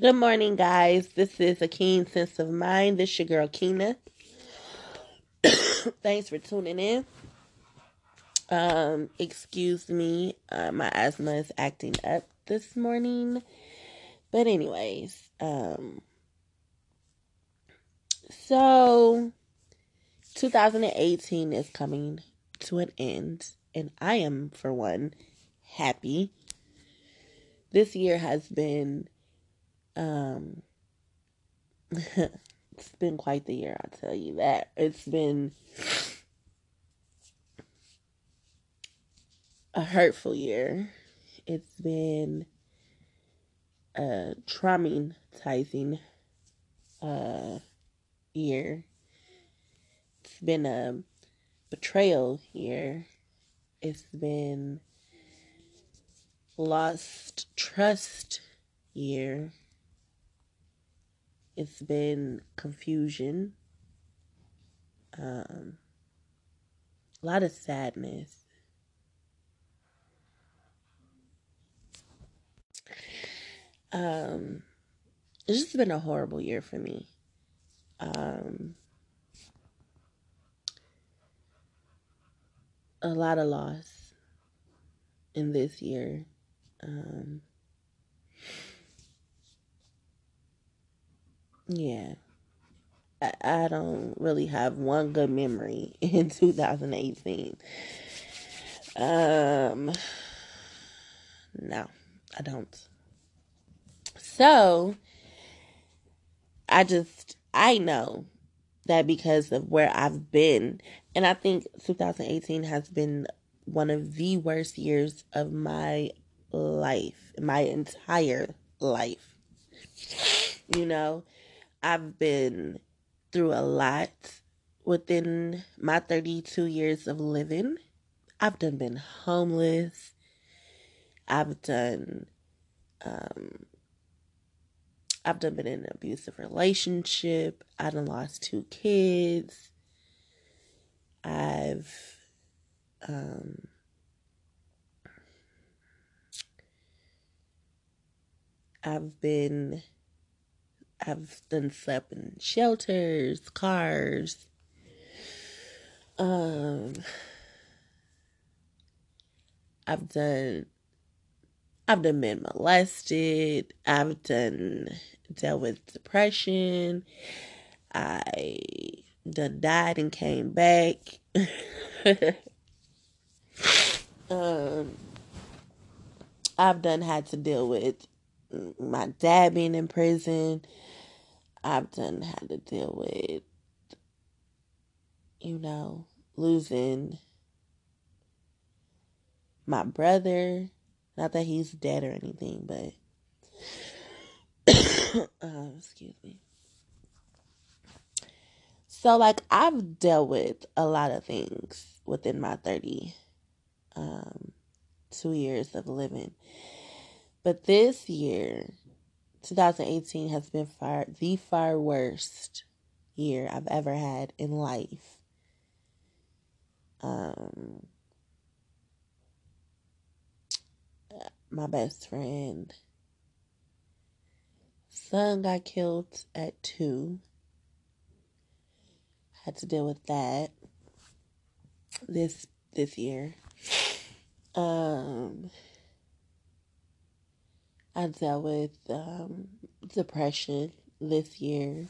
Good morning, guys. This is a keen sense of mind. This is your girl Keena. Thanks for tuning in. Um, excuse me, uh, my asthma is acting up this morning. But anyways, um, so 2018 is coming to an end, and I am, for one, happy. This year has been, um, it's been quite the year, I'll tell you that. It's been a hurtful year. It's been a traumatizing uh, year. It's been a betrayal year. It's been lost trust year. It's been confusion. Um, a lot of sadness. Um, it's just been a horrible year for me. Um, a lot of loss in this year. Um, yeah. I, I don't really have one good memory in 2018. Um, no, I don't. So, I just, I know that because of where I've been, and I think 2018 has been one of the worst years of my life, my entire life. You know, I've been through a lot within my 32 years of living. I've done been homeless. I've done um I've done been in an abusive relationship. I done lost two kids. I've um I've been I've done slept in shelters, cars. Um I've done I've done been molested. I've done dealt with depression. I done died and came back. um, I've done had to deal with my dad being in prison. I've done had to deal with, you know, losing my brother. Not that he's dead or anything, but uh, excuse me. So, like, I've dealt with a lot of things within my 30 um, years of living. But this year, 2018, has been far the far worst year I've ever had in life. Um, my best friend son got killed at two. Had to deal with that this this year. Um, I dealt with um, depression this year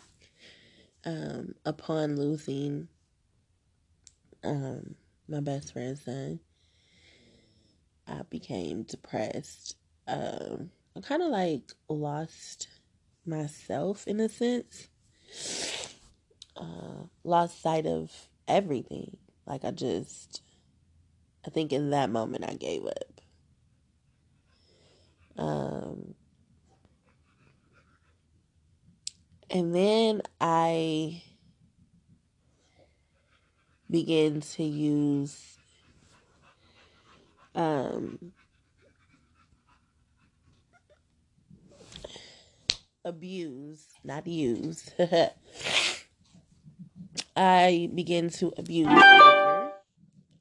um, upon losing um, my best friend's son. I became depressed. Um, I kind of like lost myself in a sense. Uh, lost sight of everything. Like I just, I think in that moment I gave up. Um, and then I began to use um, abuse, not use. I began to abuse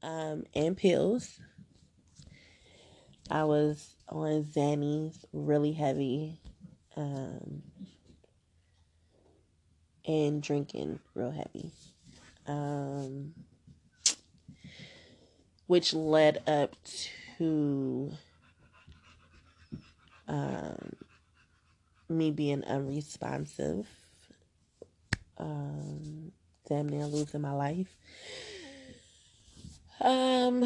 um, and pills. I was on Xannies really heavy. um, and drinking real heavy. Um, which led up to um, me being unresponsive, um, damn near losing my life. Um,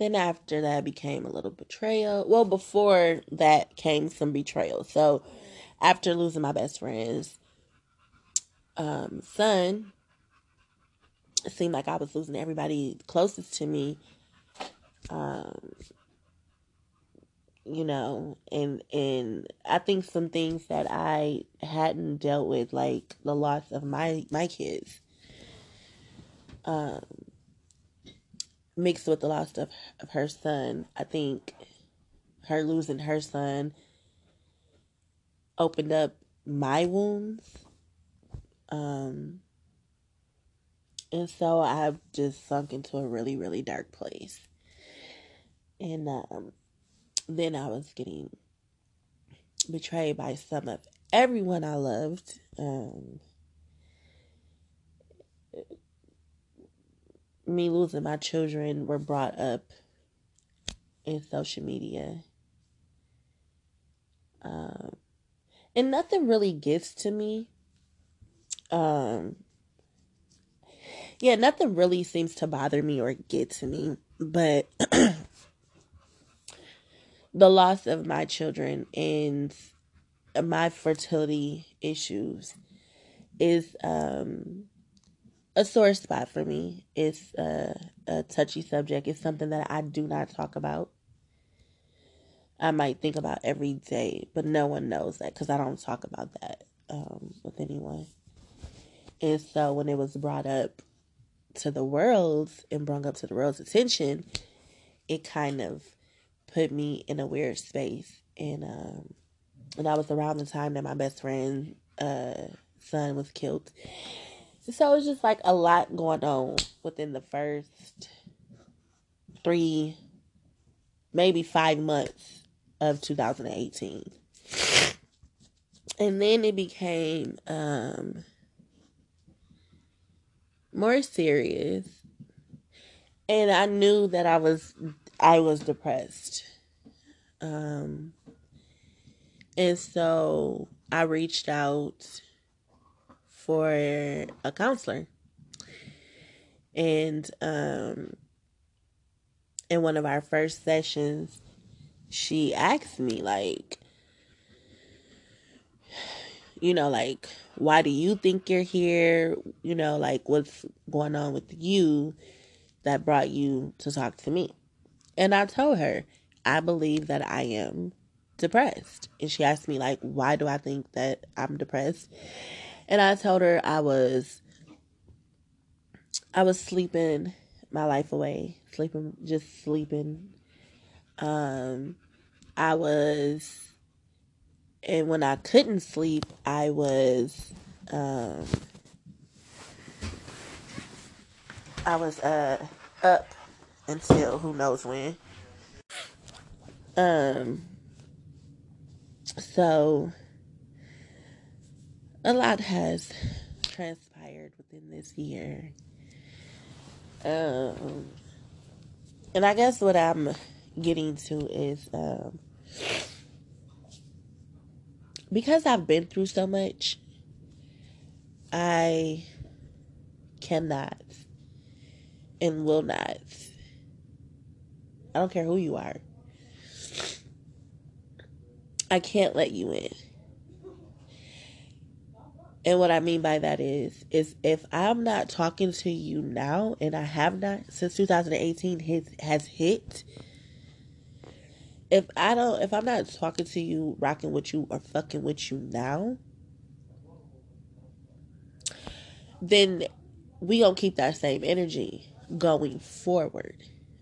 then after that became a little betrayal. Well, before that came some betrayal. So after losing my best friend's um, son, it seemed like I was losing everybody closest to me. Um, you know, and and I think some things that I hadn't dealt with, like the loss of my my kids, um, mixed with the loss of of her son. I think her losing her son opened up my wounds. Um, and so I've just sunk into a really, really dark place. And um, then I was getting betrayed by some of everyone I loved. Um, me losing my children were brought up in social media. Um, and nothing really gets to me. Um, yeah, nothing really seems to bother me or get to me, but the loss of my children and my fertility issues is um, a sore spot for me. It's a, a touchy subject. It's something that I do not talk about. I might think about every day, but no one knows that because I don't talk about that um, with anyone. And so when it was brought up to the world and brought up to the world's attention, it kind of put me in a weird space. And um, and that was around the time that my best friend uh, son was killed. So it was just like a lot going on within the first three, maybe five months of 2018. And then it became um, more serious. And I knew that I was I was depressed. Um and so I reached out for a counselor. And um in one of our first sessions, she asked me like you know, like, why do you think you're here? You know, like, what's going on with you that brought you to talk to me? And I told her, I believe that I am depressed. And she asked me, like, why do I think that I'm depressed? And I told her I was, I was sleeping my life away, sleeping, just sleeping. Um, I was and when I couldn't sleep, I was um, I was uh up until who knows when. Um so a lot has transpired within this year. Um and I guess what I'm getting to is um because I've been through so much, I cannot and will not. I don't care who you are. I can't let you in. And what I mean by that is, is if I'm not talking to you now, and I have not since 2018 hit, has hit, if I don't, if I'm not talking to you, rocking with you, or fucking with you now, then we gonna keep that same energy going forward.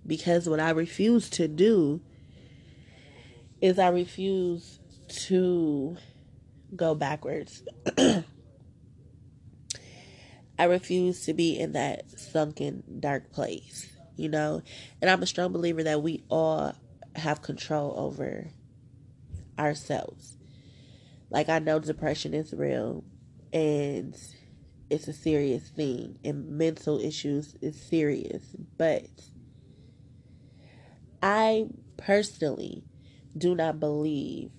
Because what I refuse to do is I refuse to go backwards. I refuse to be in that sunken, dark place, you know? And I'm a strong believer that we all have control over ourselves. Like I know depression is real and it's a serious thing and mental issues is serious, but I personally do not believe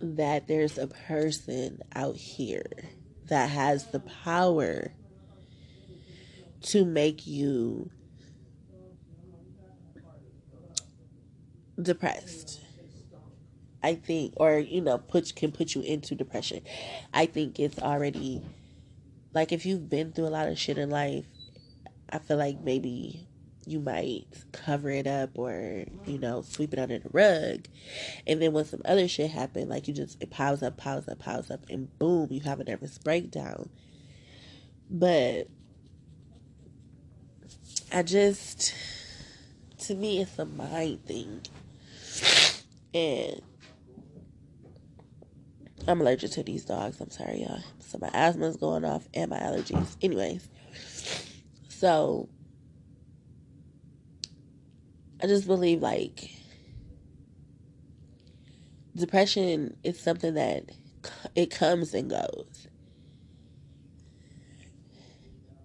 that there's a person out here that has the power to make you depressed. I think, or you know, put can put you into depression. I think it's already like if you've been through a lot of shit in life, I feel like maybe you might cover it up or you know sweep it under the rug and then when some other shit happens, like you just it piles up piles up piles up and boom you have a nervous breakdown but i just to me it's a mind thing. And i'm allergic to these dogs. I'm sorry y'all. So my asthma is going off and my allergies. Anyways. So I just believe like depression is something that it comes and goes.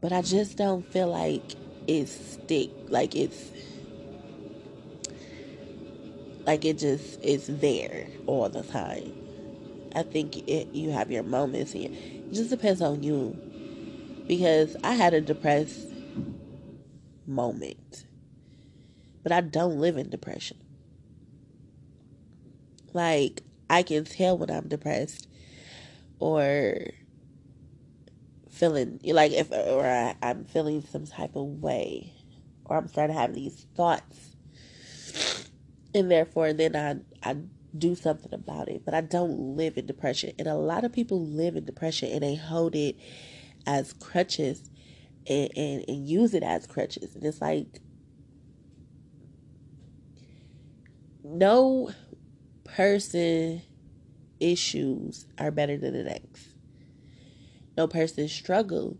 But I just don't feel like it's stick like it's like it just is there all the time. I think it, you have your moments here. It just depends on you. Because I had a depressed moment but I don't live in depression. Like, I can tell when I'm depressed or feeling like if or I, I'm feeling some type of way or I'm starting to have these thoughts and therefore then I I do something about it. But I don't live in depression. And a lot of people live in depression and they hold it as crutches and, and, and use it as crutches. And it's like no person issues are better than the next. No person's struggle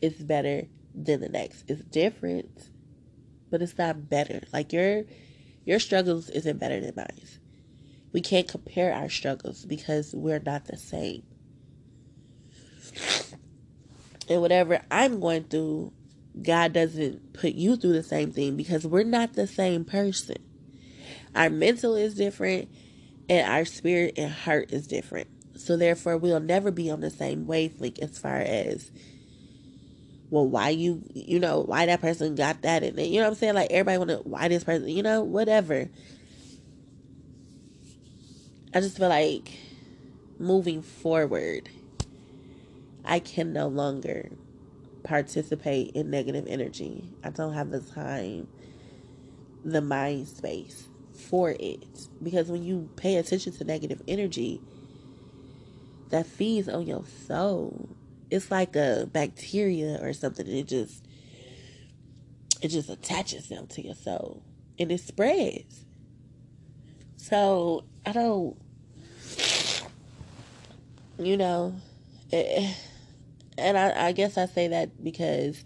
is better than the next. It's different, but it's not better. Like your your struggles isn't better than mine. We can't compare our struggles because we're not the same. And whatever I'm going through, God doesn't put you through the same thing because we're not the same person. Our mental is different and our spirit and heart is different. So therefore we'll never be on the same wavelength as far as well why you you know why that person got that and you know what I'm saying like everybody want to why this person you know whatever I just feel like moving forward I can no longer participate in negative energy. I don't have the time, the mind space for it. Because when you pay attention to negative energy, that feeds on your soul. It's like a bacteria or something. It just it just attaches them to your soul and it spreads. So I don't, you know, it, and I, I guess I say that because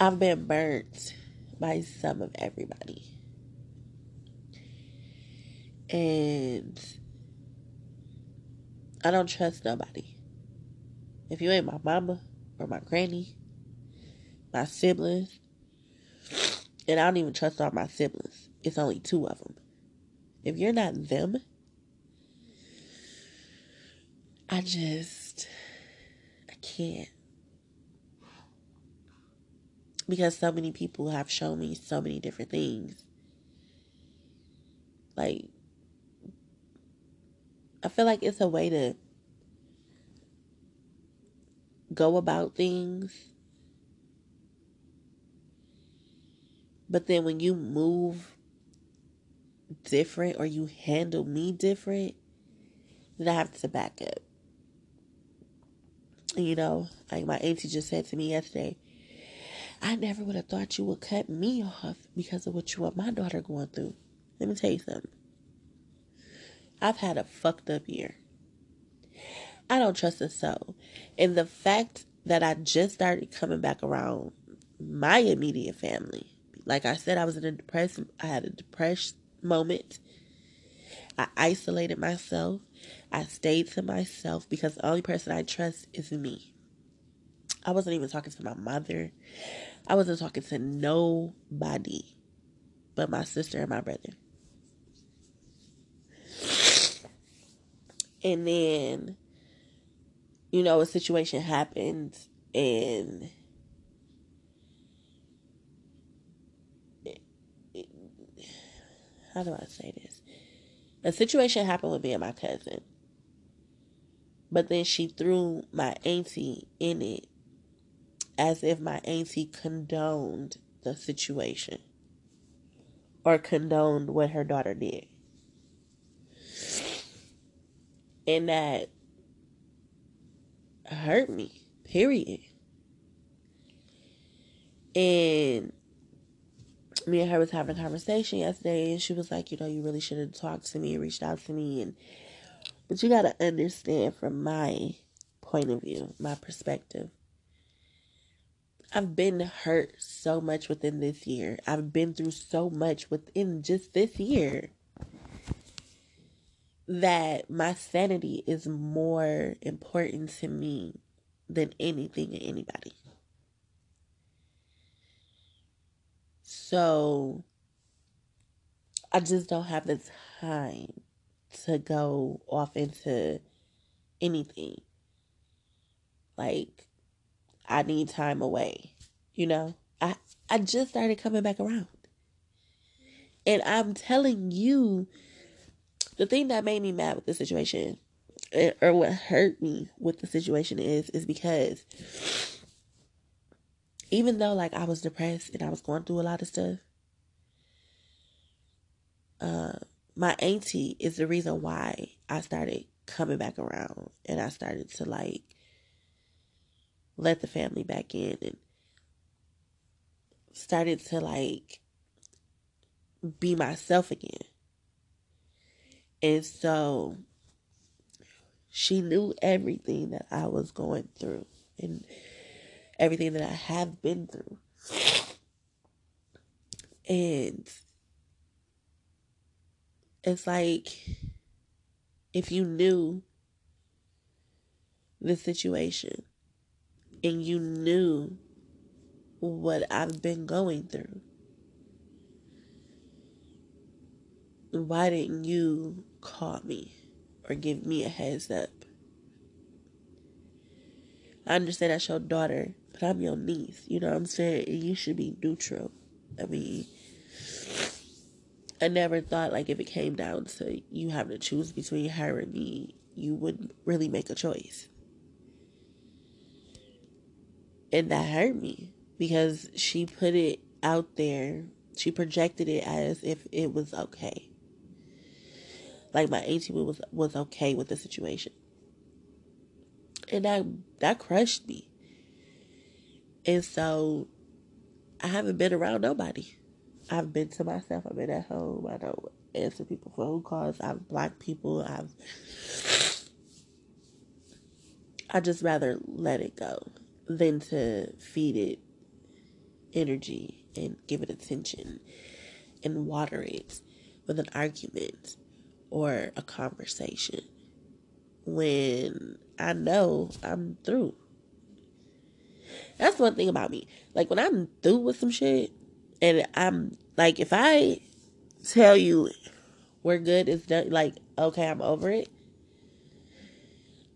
I've been burnt by some of everybody. And I don't trust nobody. If you ain't my mama or my granny, my siblings, and I don't even trust all my siblings. It's only two of them. If you're not them, I just, I can't because so many people have shown me so many different things. Like, I feel like it's a way to go about things. But then when you move different or you handle me different, then I have to back up. You know, like my auntie just said to me yesterday, I never would have thought you would cut me off because of what you and my daughter going through. Let me tell you something. I've had a fucked up year. I don't trust a soul. And the fact that I just started coming back around my immediate family, Like I said, I was in a depressed, I had a depressed moment. I isolated myself. I stayed to myself because the only person I trust is me. I wasn't even talking to my mother. I wasn't talking to nobody but my sister and my brother. And then, you know, a situation happened and how do I say this? A situation happened with me and my cousin. But then she threw my auntie in it as if my auntie condoned the situation or condoned what her daughter did. And that hurt me, period. And me and her was having a conversation yesterday, and she was like, you know, you really should have talked to me and reached out to me, and but you gotta understand from my point of view, my perspective. I've been hurt so much within this year. I've been through so much within just this year that my sanity is more important to me than anything and anybody. So I just don't have the time to go off into anything. Like I need time away, you know? I I just started coming back around. And I'm telling you the thing that made me mad with the situation eh, or what hurt me with the situation is is because even though like I was depressed and I was going through a lot of stuff, uh, my auntie is the reason why I started coming back around and I started to like let the family back in and started to like be myself again. And so she knew everything that I was going through and everything that I have been through. And it's like if you knew the situation and you knew what I've been going through, why didn't you call me or give me a heads up? I understand that's your daughter, but I'm your niece. You know what I'm saying? You should be neutral. I mean, I never thought like if it came down to you having to choose between her and me, you wouldn't really make a choice. And that hurt me because she put it out there. She projected it as if it was okay. Like my auntie was was okay with the situation. And that that crushed me. And so I haven't been around nobody. I've been to myself. I've been at home. I don't answer people phone calls. I've blocked people. I've. I just rather let it go than to feed it energy and give it attention and water it with an argument or a conversation when I know I'm through. That's one thing about me. Like when I'm through with some shit, and I'm like, if I tell you we're good, it's done. Like, okay, I'm over it.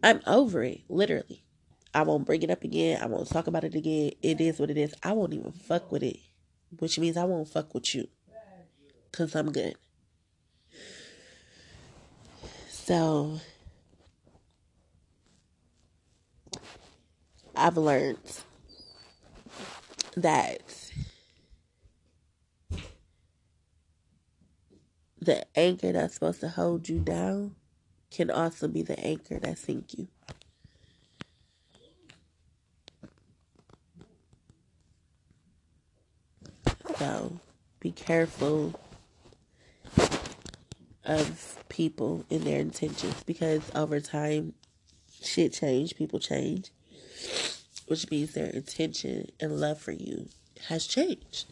I'm over it, literally. I won't bring it up again. I won't talk about it again. It is what it is. I won't even fuck with it, which means I won't fuck with you because I'm good. So, I've learned that the anchor that's supposed to hold you down can also be the anchor that sink you. So be careful of people and their intentions because over time shit change, people change which means their intention and love for you has changed.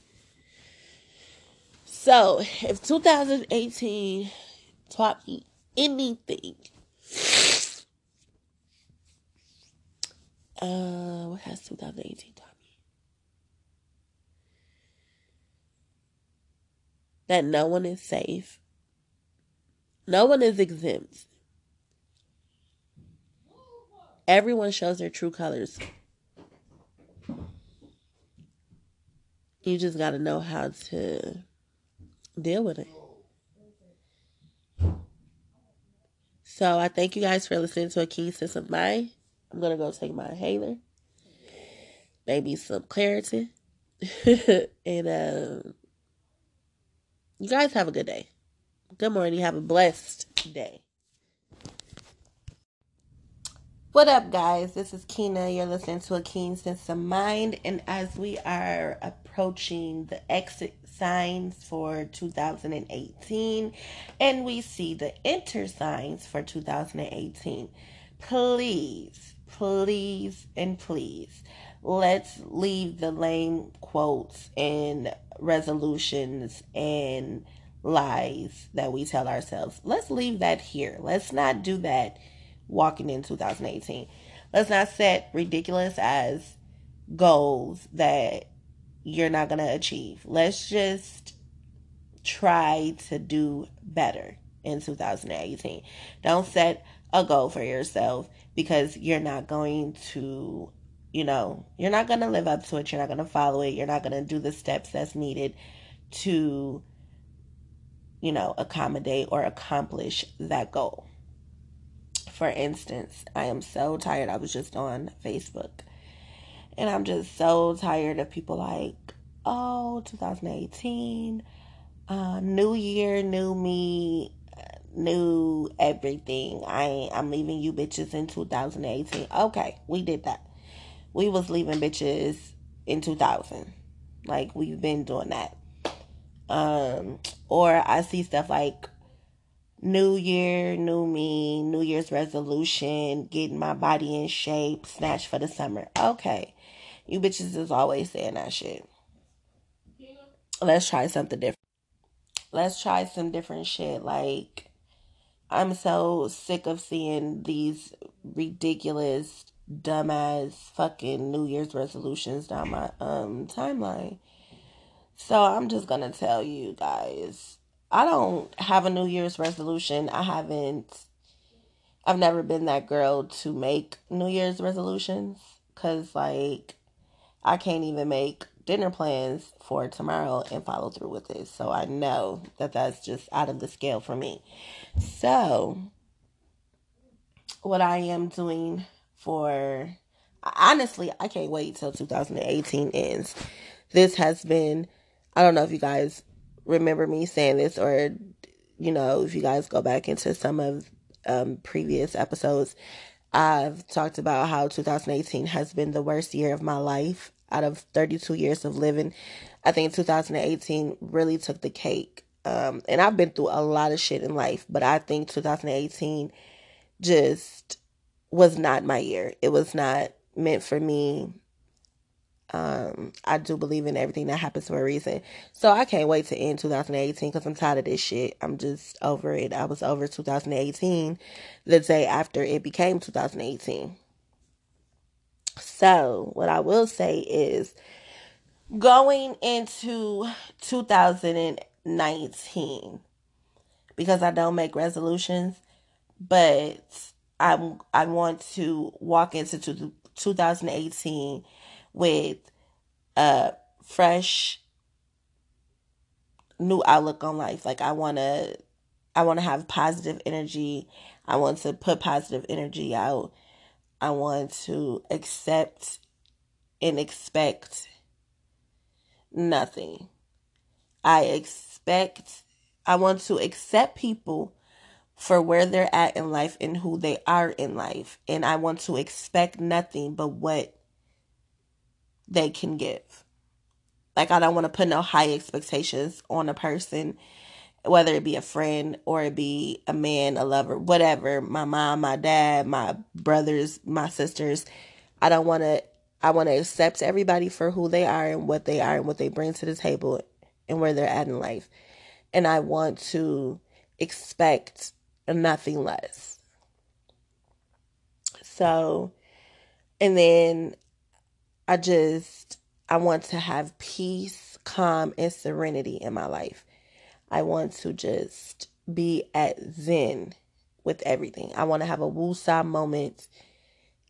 So, if 2018 taught me anything, uh, what has 2018 taught me? That no one is safe. No one is exempt. Everyone shows their true colors. You just got to know how to deal with it. So I thank you guys for listening to a key sense of. I'm gonna go take my inhaler, maybe some Claritin, and um, you guys have a good day. Good morning. Have a blessed day. What up, guys? This is Keena. You're listening to a Keen Sense of Mind, and as we are approaching the exit signs for 2018 and we see the enter signs for 2018, please, please, and please, let's leave the lame quotes and resolutions and lies that we tell ourselves. Let's leave that here. Let's not do that walking in 2018. Let's not set ridiculous as goals that you're not going to achieve. Let's just try to do better in 2018. Don't set a goal for yourself because you're not going to, you know, you're not going to live up to it. You're not going to follow it. You're not going to do the steps that's needed to, you know, accommodate or accomplish that goal. For instance, I am so tired. I was just on Facebook and I'm just so tired of people like, oh, 2018, uh, new year, new me, new everything. I I'm leaving you bitches in 2018. Okay, we did that. We was leaving bitches in 2000. Like we've been doing that. Um, or I see stuff like New year, new me, New Year's resolution, getting my body in shape, snatch for the summer. Okay. You bitches is always saying that shit. Let's try something different. Let's try some different shit. Like, I'm so sick of seeing these ridiculous, dumbass fucking New Year's resolutions down my um timeline. So I'm just gonna tell you guys I don't have a New Year's resolution. I haven't. I've never been that girl to make New Year's resolutions because, like, I can't even make dinner plans for tomorrow and follow through with it. So I know that that's just out of the scale for me. So, what I am doing for honestly, I can't wait till 2018 ends. This has been, I don't know if you guys remember me saying this, or you know, if you guys go back into some of um, previous episodes, I've talked about how 2018 has been the worst year of my life out of 32 years of living. I think 2018 really took the cake. Um, and I've been through a lot of shit in life, but I think 2018 just was not my year. It was not meant for me. Um, I do believe in everything that happens for a reason. So I can't wait to end 2018 because I'm tired of this shit. I'm just over it. I was over 2018 the day after it became 2018. So, what I will say is going into 2019 because I don't make resolutions, but I I want to walk into 2018 with a fresh new outlook on life. Like I want to I want to have positive energy. I want to put positive energy out. I want to accept and expect nothing. I expect I want to accept people for where they're at in life and who they are in life. And I want to expect nothing but what they can give. Like, I don't want to put no high expectations on a person, whether it be a friend or it be a man, a lover, whatever. My mom, my dad, my brothers, my sisters. I don't want to, I want to accept everybody for who they are and what they are and what they bring to the table and where they're at in life. And I want to expect nothing less. So, and then I just, I want to have peace, calm, and serenity in my life. I want to just be at zen with everything. I want to have a woosah moment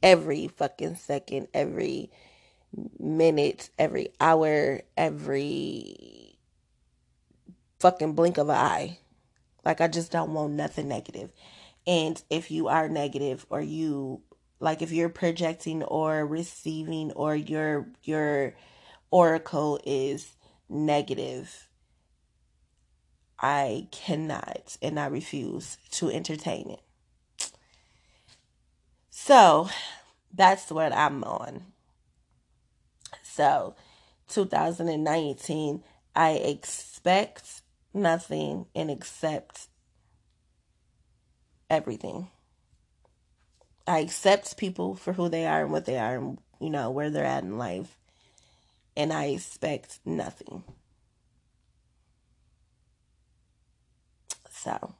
every fucking second, every minute, every hour, every fucking blink of an eye. Like I just don't want nothing negative. And if you are negative or you like if you're projecting or receiving or your your oracle is negative, I cannot and I refuse to entertain it. So that's what I'm on. So 2019, I expect nothing and accept everything. I accept people for who they are and what they are and you know where they're at in life. And I expect nothing. So,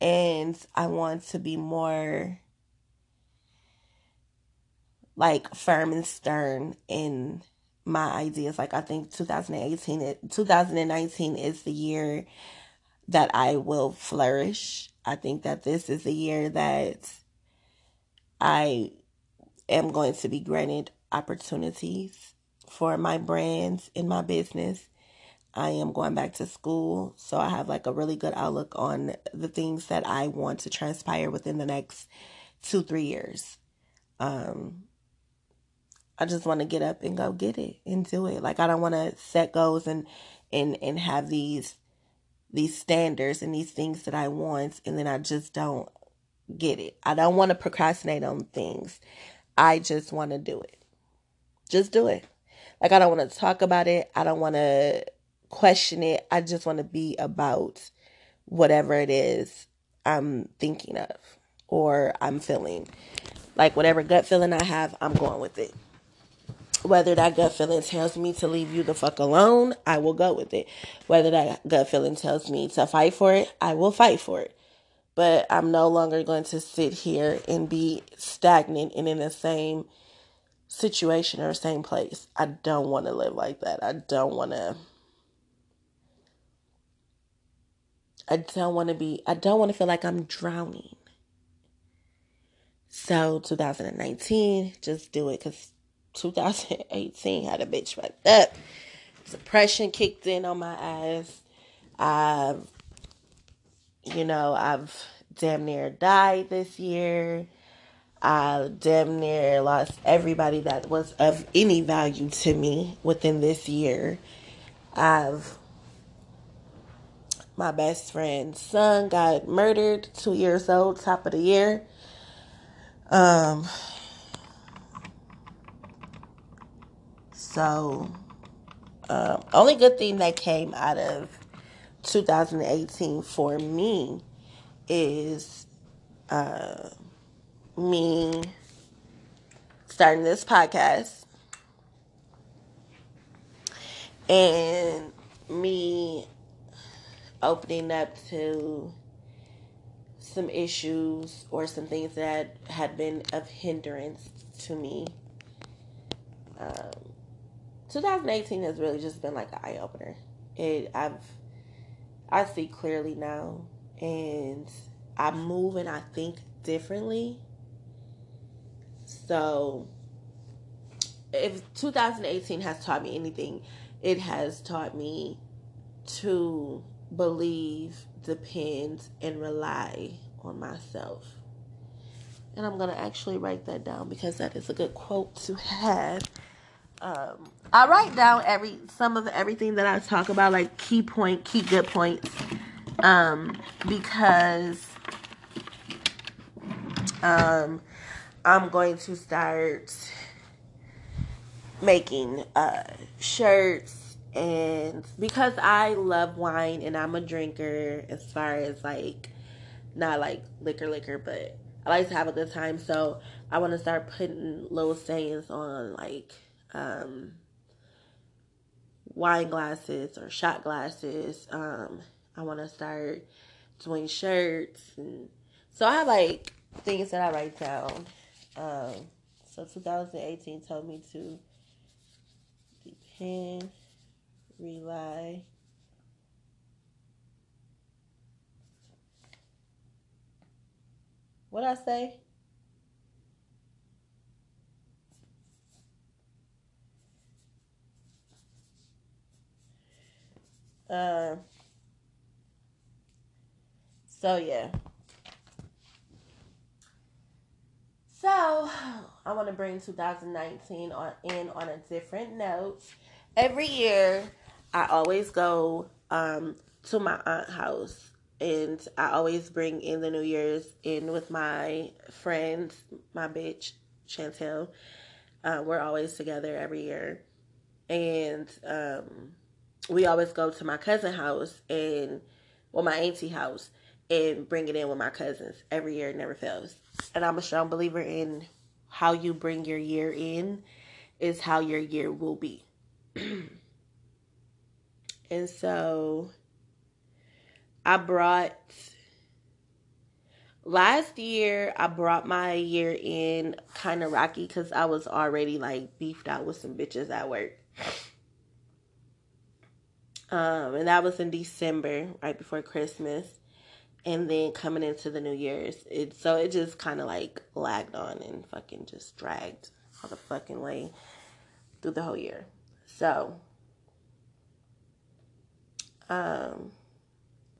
and I want to be more like firm and stern in my ideas. Like I think 2018, 2019 is the year that I will flourish. I think that this is the year that I am going to be granted opportunities for my brands in my business. I am going back to school, so I have like a really good outlook on the things that I want to transpire within the next two, three years. Um, I just want to get up and go get it and do it. Like I don't want to set goals and and and have these these standards and these things that I want and then I just don't get it. I don't want to procrastinate on things. I just want to do it. Just do it. Like I don't want to talk about it. I don't want to question it. I just want to be about whatever it is I'm thinking of or I'm feeling. Like whatever gut feeling I have, I'm going with it whether that gut feeling tells me to leave you the fuck alone, I will go with it. Whether that gut feeling tells me to fight for it, I will fight for it. But I'm no longer going to sit here and be stagnant and in the same situation or same place. I don't want to live like that. I don't want to. I don't want to be, I don't want to feel like I'm drowning. So 2019, just do it because 2018 had a bitch fucked up. Depression kicked in on my ass. I've, you know, I've damn near died this year. I damn near lost everybody that was of any value to me within this year. I've my best friend's son got murdered, two years old, top of the year. Um, So, um, only good thing that came out of 2018 for me is uh, me starting this podcast and me opening up to some issues or some things that had been of hindrance to me. Um, 2018 has really just been like an eye opener. It I've I see clearly now and I move and I think differently. So if 2018 has taught me anything, it has taught me to believe, depend, and rely on myself. And I'm going to actually write that down because that is a good quote to have um, I write down every some of everything that I talk about, like key point, key good points, um, because um, I'm going to start making uh, shirts and because I love wine and I'm a drinker as far as like not like liquor liquor but I like to have a good time. So I want to start putting little sayings on like um, wine glasses or shot glasses. Um, I want to start doing shirts, and so I have like things that I write down. Um, so 2018 told me to depend, rely. What I say? Uh, so yeah. So I want to bring 2019 on in on a different note. Every year, I always go um, to my aunt house, and I always bring in the New Year's in with my friends, my bitch Chantel. Uh, we're always together every year, and um, we always go to my cousin house and well my auntie house and bring it in with my cousins every year. It never fails. And I'm a strong believer in how you bring your year in is how your year will be. and so I brought last year I brought my year in kind of rocky because I was already like beefed out with some bitches at work. Um, and that was in December, right before Christmas. And then coming into the New Year's, it so it just kind of like lagged on and fucking just dragged all the fucking way through the whole year. So, um,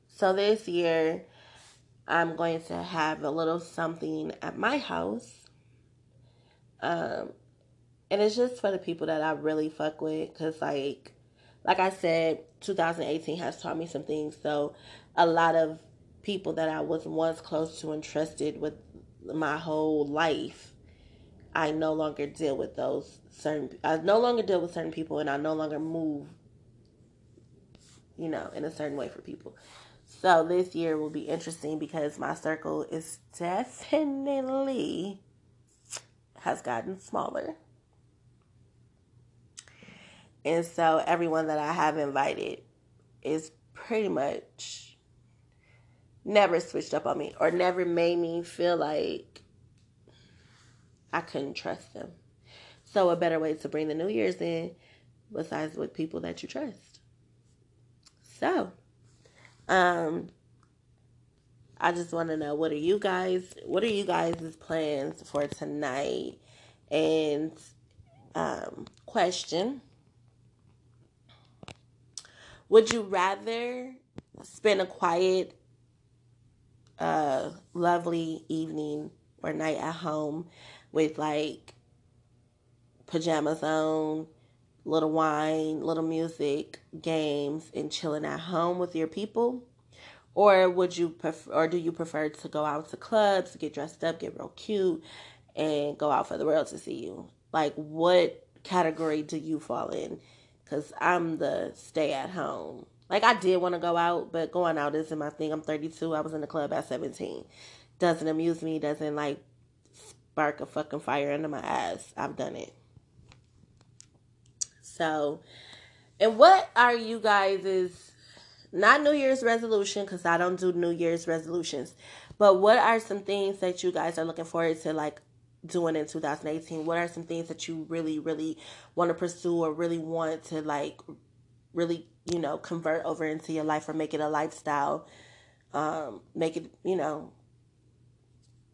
so this year I'm going to have a little something at my house. Um, and it's just for the people that I really fuck with, cause like like I said, 2018 has taught me some things. So a lot of people that I was once close to and trusted with my whole life, I no longer deal with those certain. I no longer deal with certain people, and I no longer move, you know, in a certain way for people. So this year will be interesting because my circle is definitely has gotten smaller. And so everyone that I have invited is pretty much never switched up on me or never made me feel like I couldn't trust them. So a better way to bring the New Year's in besides with people that you trust. So, um I just want to know what are you guys what are you guys' plans for tonight? And um question would you rather spend a quiet, uh, lovely evening or night at home with like pajamas on, little wine, little music, games, and chilling at home with your people? Or would you prefer, or do you prefer to go out to clubs, get dressed up, get real cute, and go out for the world to see you? Like, what category do you fall in? Because I'm the stay at home. Like I did want to go out, but going out isn't my thing. I'm 32. I was in the club at 17. Doesn't amuse me. Doesn't like spark a fucking fire under my ass. I've done it. So, and what are you guys is not New Year's resolution because I don't do New Year's resolutions, but what are some things that you guys are looking forward to like doing in 2018? What are some things that you really, really want to pursue or really want to like really, you know, convert over into your life or make it a lifestyle? Um, make it, you know,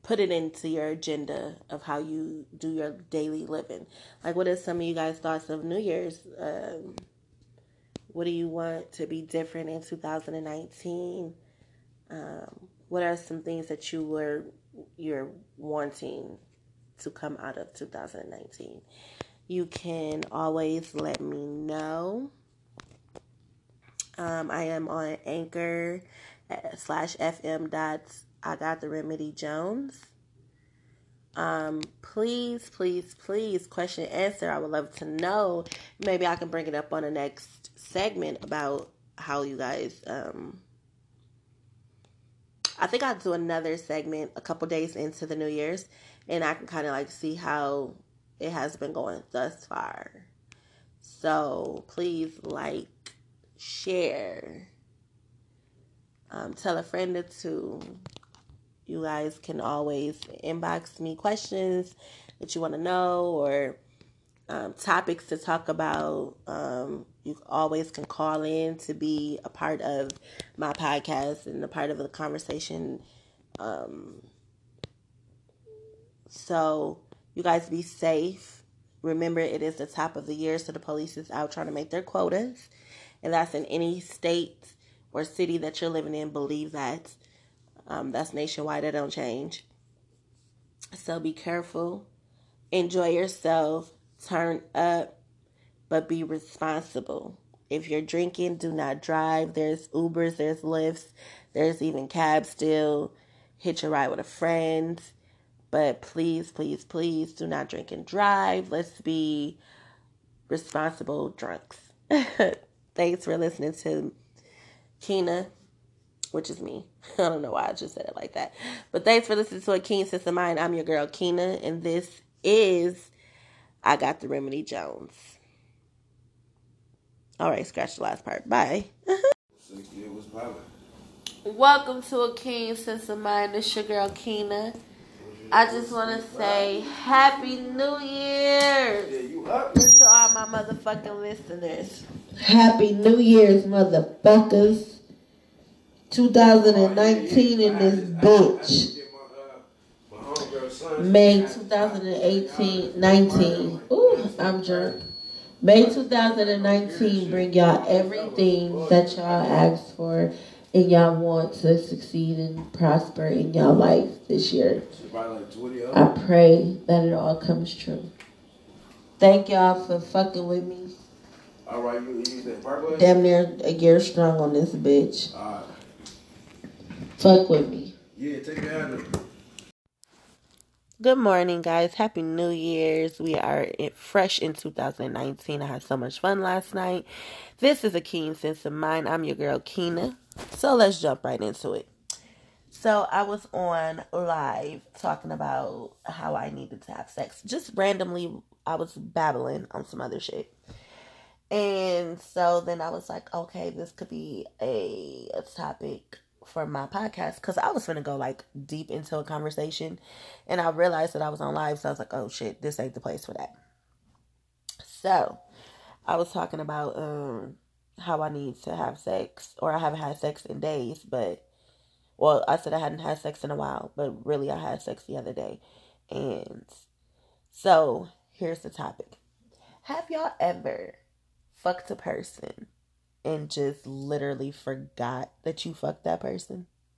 put it into your agenda of how you do your daily living. Like, what are some of you guys' thoughts of New Year's? Um, what do you want to be different in 2019? Um, what are some things that you were you're wanting to come out of 2019. You can always let me know. Um, I am on Anchor uh, slash FM dots. I got the remedy Jones. Um, please, please, please, question answer. I would love to know. Maybe I can bring it up on the next segment about how you guys um I think I'll do another segment a couple days into the New Year's and I can kind of like see how it has been going thus far. So please like, share, um, tell a friend or two. You guys can always inbox me questions that you want to know or um, topics to talk about. Um, you always can call in to be a part of my podcast and a part of the conversation. Um, so, you guys be safe. Remember, it is the top of the year, so the police is out trying to make their quotas. And that's in any state or city that you're living in. Believe that. Um, that's nationwide, that don't change. So be careful. Enjoy yourself. Turn up, but be responsible. If you're drinking, do not drive. There's Ubers, there's Lyfts, there's even cabs still. Hitch a ride with a friend. But please, please, please do not drink and drive. Let's be responsible drunks. Thanks for listening to Keena, which is me. I don't know why I just said it like that. But thanks for listening to a Keen Sense of Mine. I'm your girl, Keena, and this is I Got the Remedy Jones. All right, scratch the last part. Bye. Welcome to a Keen Sense of Mine. It's your girl, Keena. I just want to say Happy New Year to all my motherfucking listeners. Happy New Year's, motherfuckers. 2019 in this bitch. May 2018, 19. Ooh, I'm drunk. May 2019 bring y'all everything that y'all asked for and y'all want to succeed and prosper in y'all life this year. I pray that it all comes true. Thank y'all for fucking with me. All right, you, you said purple? Damn near a year strong on this bitch. All right. Fuck with me. Yeah, take your hand up. Good morning, guys. Happy New Year's. We are in, fresh in 2019. I had so much fun last night. This is a keen sense of mine. I'm your girl, Keena. So let's jump right into it. So I was on live talking about how I needed to have sex. Just randomly, I was babbling on some other shit. And so then I was like, okay, this could be a, a topic for my podcast because I was gonna go like deep into a conversation and I realized that I was on live, so I was like, oh shit, this ain't the place for that. So I was talking about um how I need to have sex or I haven't had sex in days, but well, I said I hadn't had sex in a while, but really I had sex the other day. And so here's the topic. Have y'all ever fucked a person and just literally forgot that you fucked that person.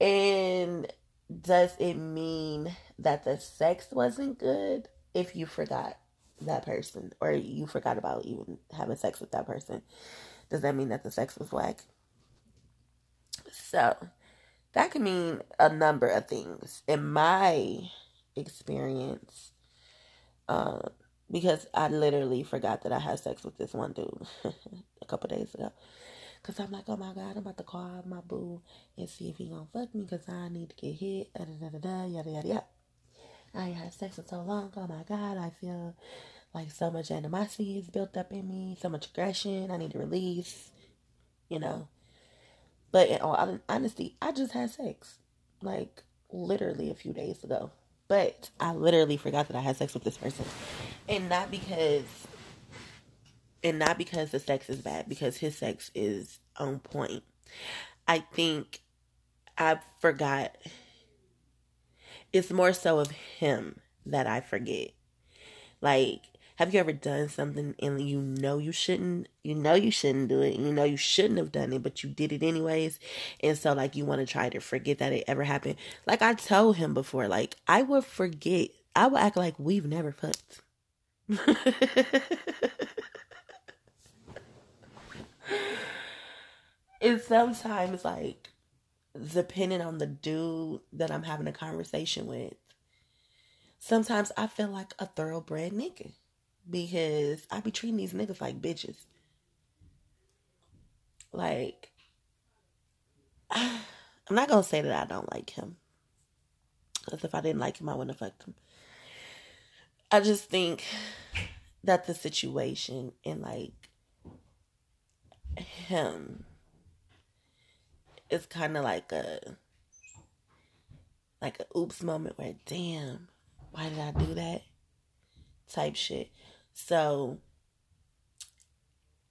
and does it mean that the sex wasn't good if you forgot that person or you forgot about even having sex with that person? Does that mean that the sex was whack? So, that can mean a number of things. In my experience, uh, because I literally forgot that I had sex with this one dude a couple days ago. Cause I'm like, oh my god, I'm about to call my boo and see if he gonna fuck me, cause I need to get hit. Da da da da yada yada yada. I ain't had sex in so long. Oh my god, I feel like so much animosity is built up in me, so much aggression. I need to release, you know. But in all honesty, I just had sex, like literally a few days ago. But I literally forgot that I had sex with this person and not because and not because the sex is bad because his sex is on point i think i forgot it's more so of him that i forget. Like have you ever done something and you know you shouldn't you know you shouldn't do it you know you shouldn't have done it but you did it anyways and so like you want to try to forget that it ever happened? Like i told him before like i would forget i would act like we've never fucked. It's sometimes like depending on the dude that I'm having a conversation with. Sometimes I feel like a thoroughbred nigga because I be treating these niggas like bitches. Like, I'm not gonna say that I don't like him. Because if I didn't like him, I wouldn't have fucked him. I just think that the situation and like him is kind of like a like a oops moment where damn why did i do that? Type shit. So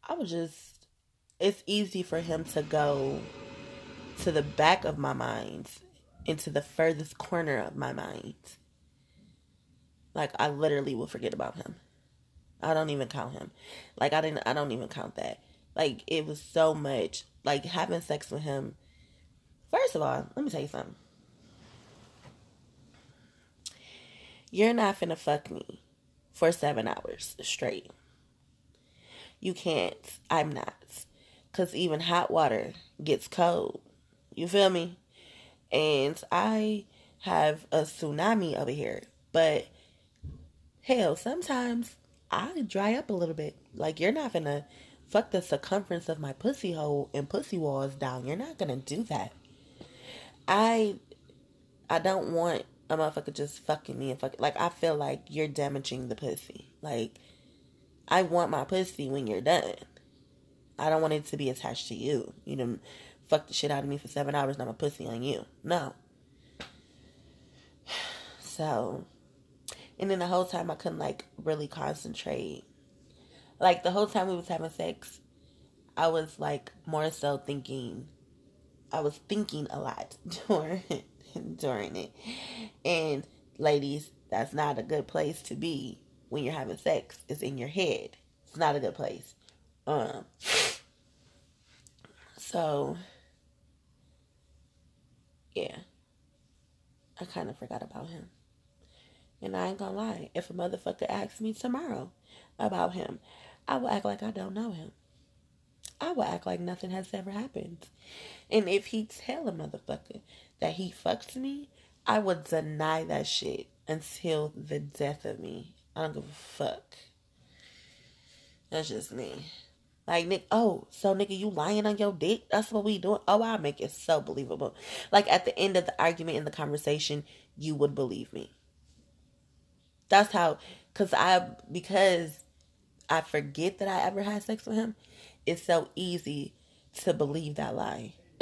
i was just it's easy for him to go to the back of my mind into the furthest corner of my mind. Like i literally will forget about him. I don't even count him. Like i didn't i don't even count that. Like it was so much like having sex with him first of all let me tell you something You're not finna fuck me for seven hours straight. You can't. I'm not. Because even hot water gets cold. You feel me? And I have a tsunami over here. But hell, sometimes I dry up a little bit. Like, you're not gonna fuck the circumference of my pussy hole and pussy walls down. You're not gonna do that. I I don't want a motherfucker just fucking me and fuck like I feel like you're damaging the pussy. Like I want my pussy when you're done. I don't want it to be attached to you. You know, fuck the shit out of me for seven hours and I'm a pussy on you. No. So and then the whole time I couldn't like really concentrate. Like the whole time we was having sex, I was like more so thinking I was thinking a lot during during it. And ladies, that's not a good place to be when you're having sex. It's in your head. It's not a good place. Um so yeah. I kind of forgot about him. And I ain't gonna lie, if a motherfucker asks me tomorrow about him, I will act like I don't know him. I will act like nothing has ever happened. And if he tell a motherfucker that he fucks me, I would deny that shit until the death of me. I don't give a fuck. That's just me. Like Nick, oh, so nigga, you lying on your dick? That's what we doing. Oh, I make it so believable. Like at the end of the argument in the conversation, you would believe me. That's how, cause I because I forget that I ever had sex with him. It's so easy to believe that lie.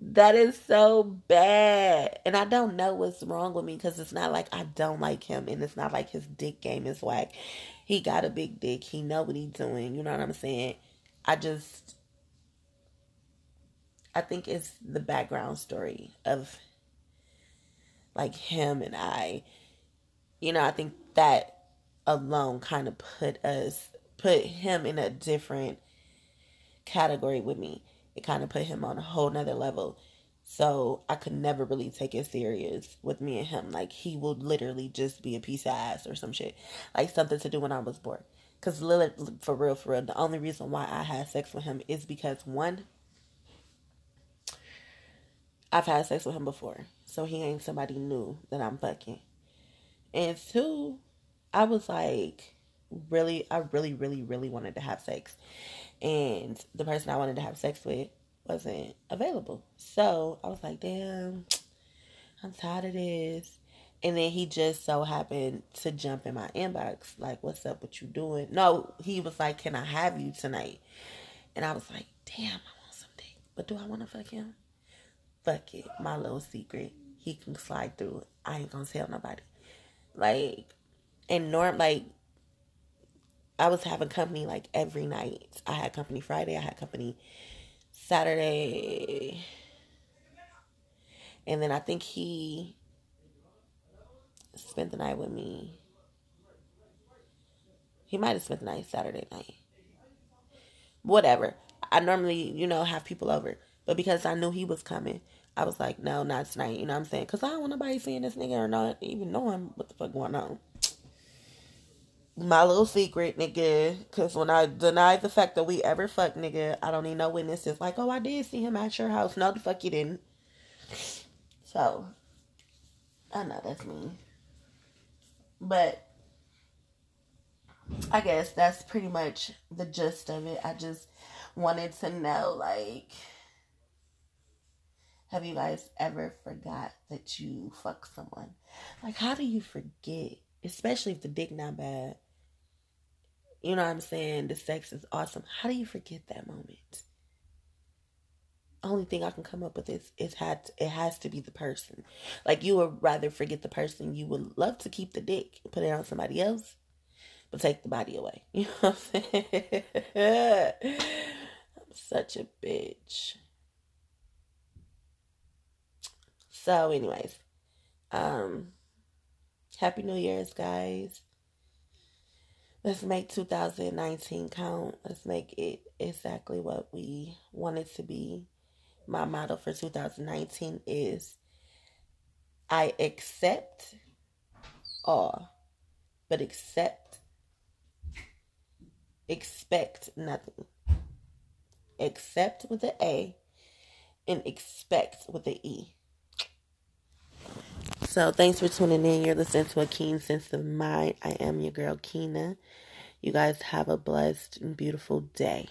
that is so bad. And I don't know what's wrong with me because it's not like I don't like him and it's not like his dick game is whack. He got a big dick. He know what he's doing. You know what I'm saying? I just I think it's the background story of like him and I. You know, I think that alone kind of put us put him in a different category with me. It kind of put him on a whole nother level. So I could never really take it serious with me and him. Like he would literally just be a piece of ass or some shit. Like something to do when I was bored. Cause Lilith, for real, for real, the only reason why I had sex with him is because one, I've had sex with him before, so he ain't somebody new that I'm fucking. And two, I was like, really, I really, really, really wanted to have sex. And the person I wanted to have sex with wasn't available. So I was like, damn, I'm tired of this. And then he just so happened to jump in my inbox, like, what's up, what you doing? No, he was like, can I have you tonight? And I was like, damn, I want some dick. But do I want to fuck him? Fuck it. My little secret. He can slide through. I ain't gonna tell nobody. Like, and norm, like, I was having company like every night. I had company Friday, I had company Saturday. And then I think he spent the night with me. He might have spent the night Saturday night. Whatever. I normally, you know, have people over. But because I knew he was coming, I was like, no, not tonight. You know what I'm saying? Because I don't want nobody seeing this nigga or not even knowing what the fuck going on my little secret, nigga. Because when I deny the fact that we ever fucked, nigga, I don't need no witnesses. Like, oh, I did see him at your house. No, the fuck you didn't. So, I know that's me. But, I guess that's pretty much the gist of it. I just wanted to know, like, Have you guys ever forgot that you fuck someone? Like, how do you forget? Especially if the dick not bad. You know what I'm saying? The sex is awesome. How do you forget that moment? Only thing I can come up with is it had it has to be the person. Like you would rather forget the person. You would love to keep the dick, put it on somebody else, but take the body away. You know what I'm saying? I'm such a bitch. So, anyways, um, happy New Year's, guys. Let's make 2019 count. Let's make it exactly what we want it to be. My motto for 2019 is I accept all, but accept, expect nothing. Accept with an A and expect with an E. So thanks for tuning in. You're listening to a keen sense of mind. I am your girl Keena. You guys have a blessed and beautiful day.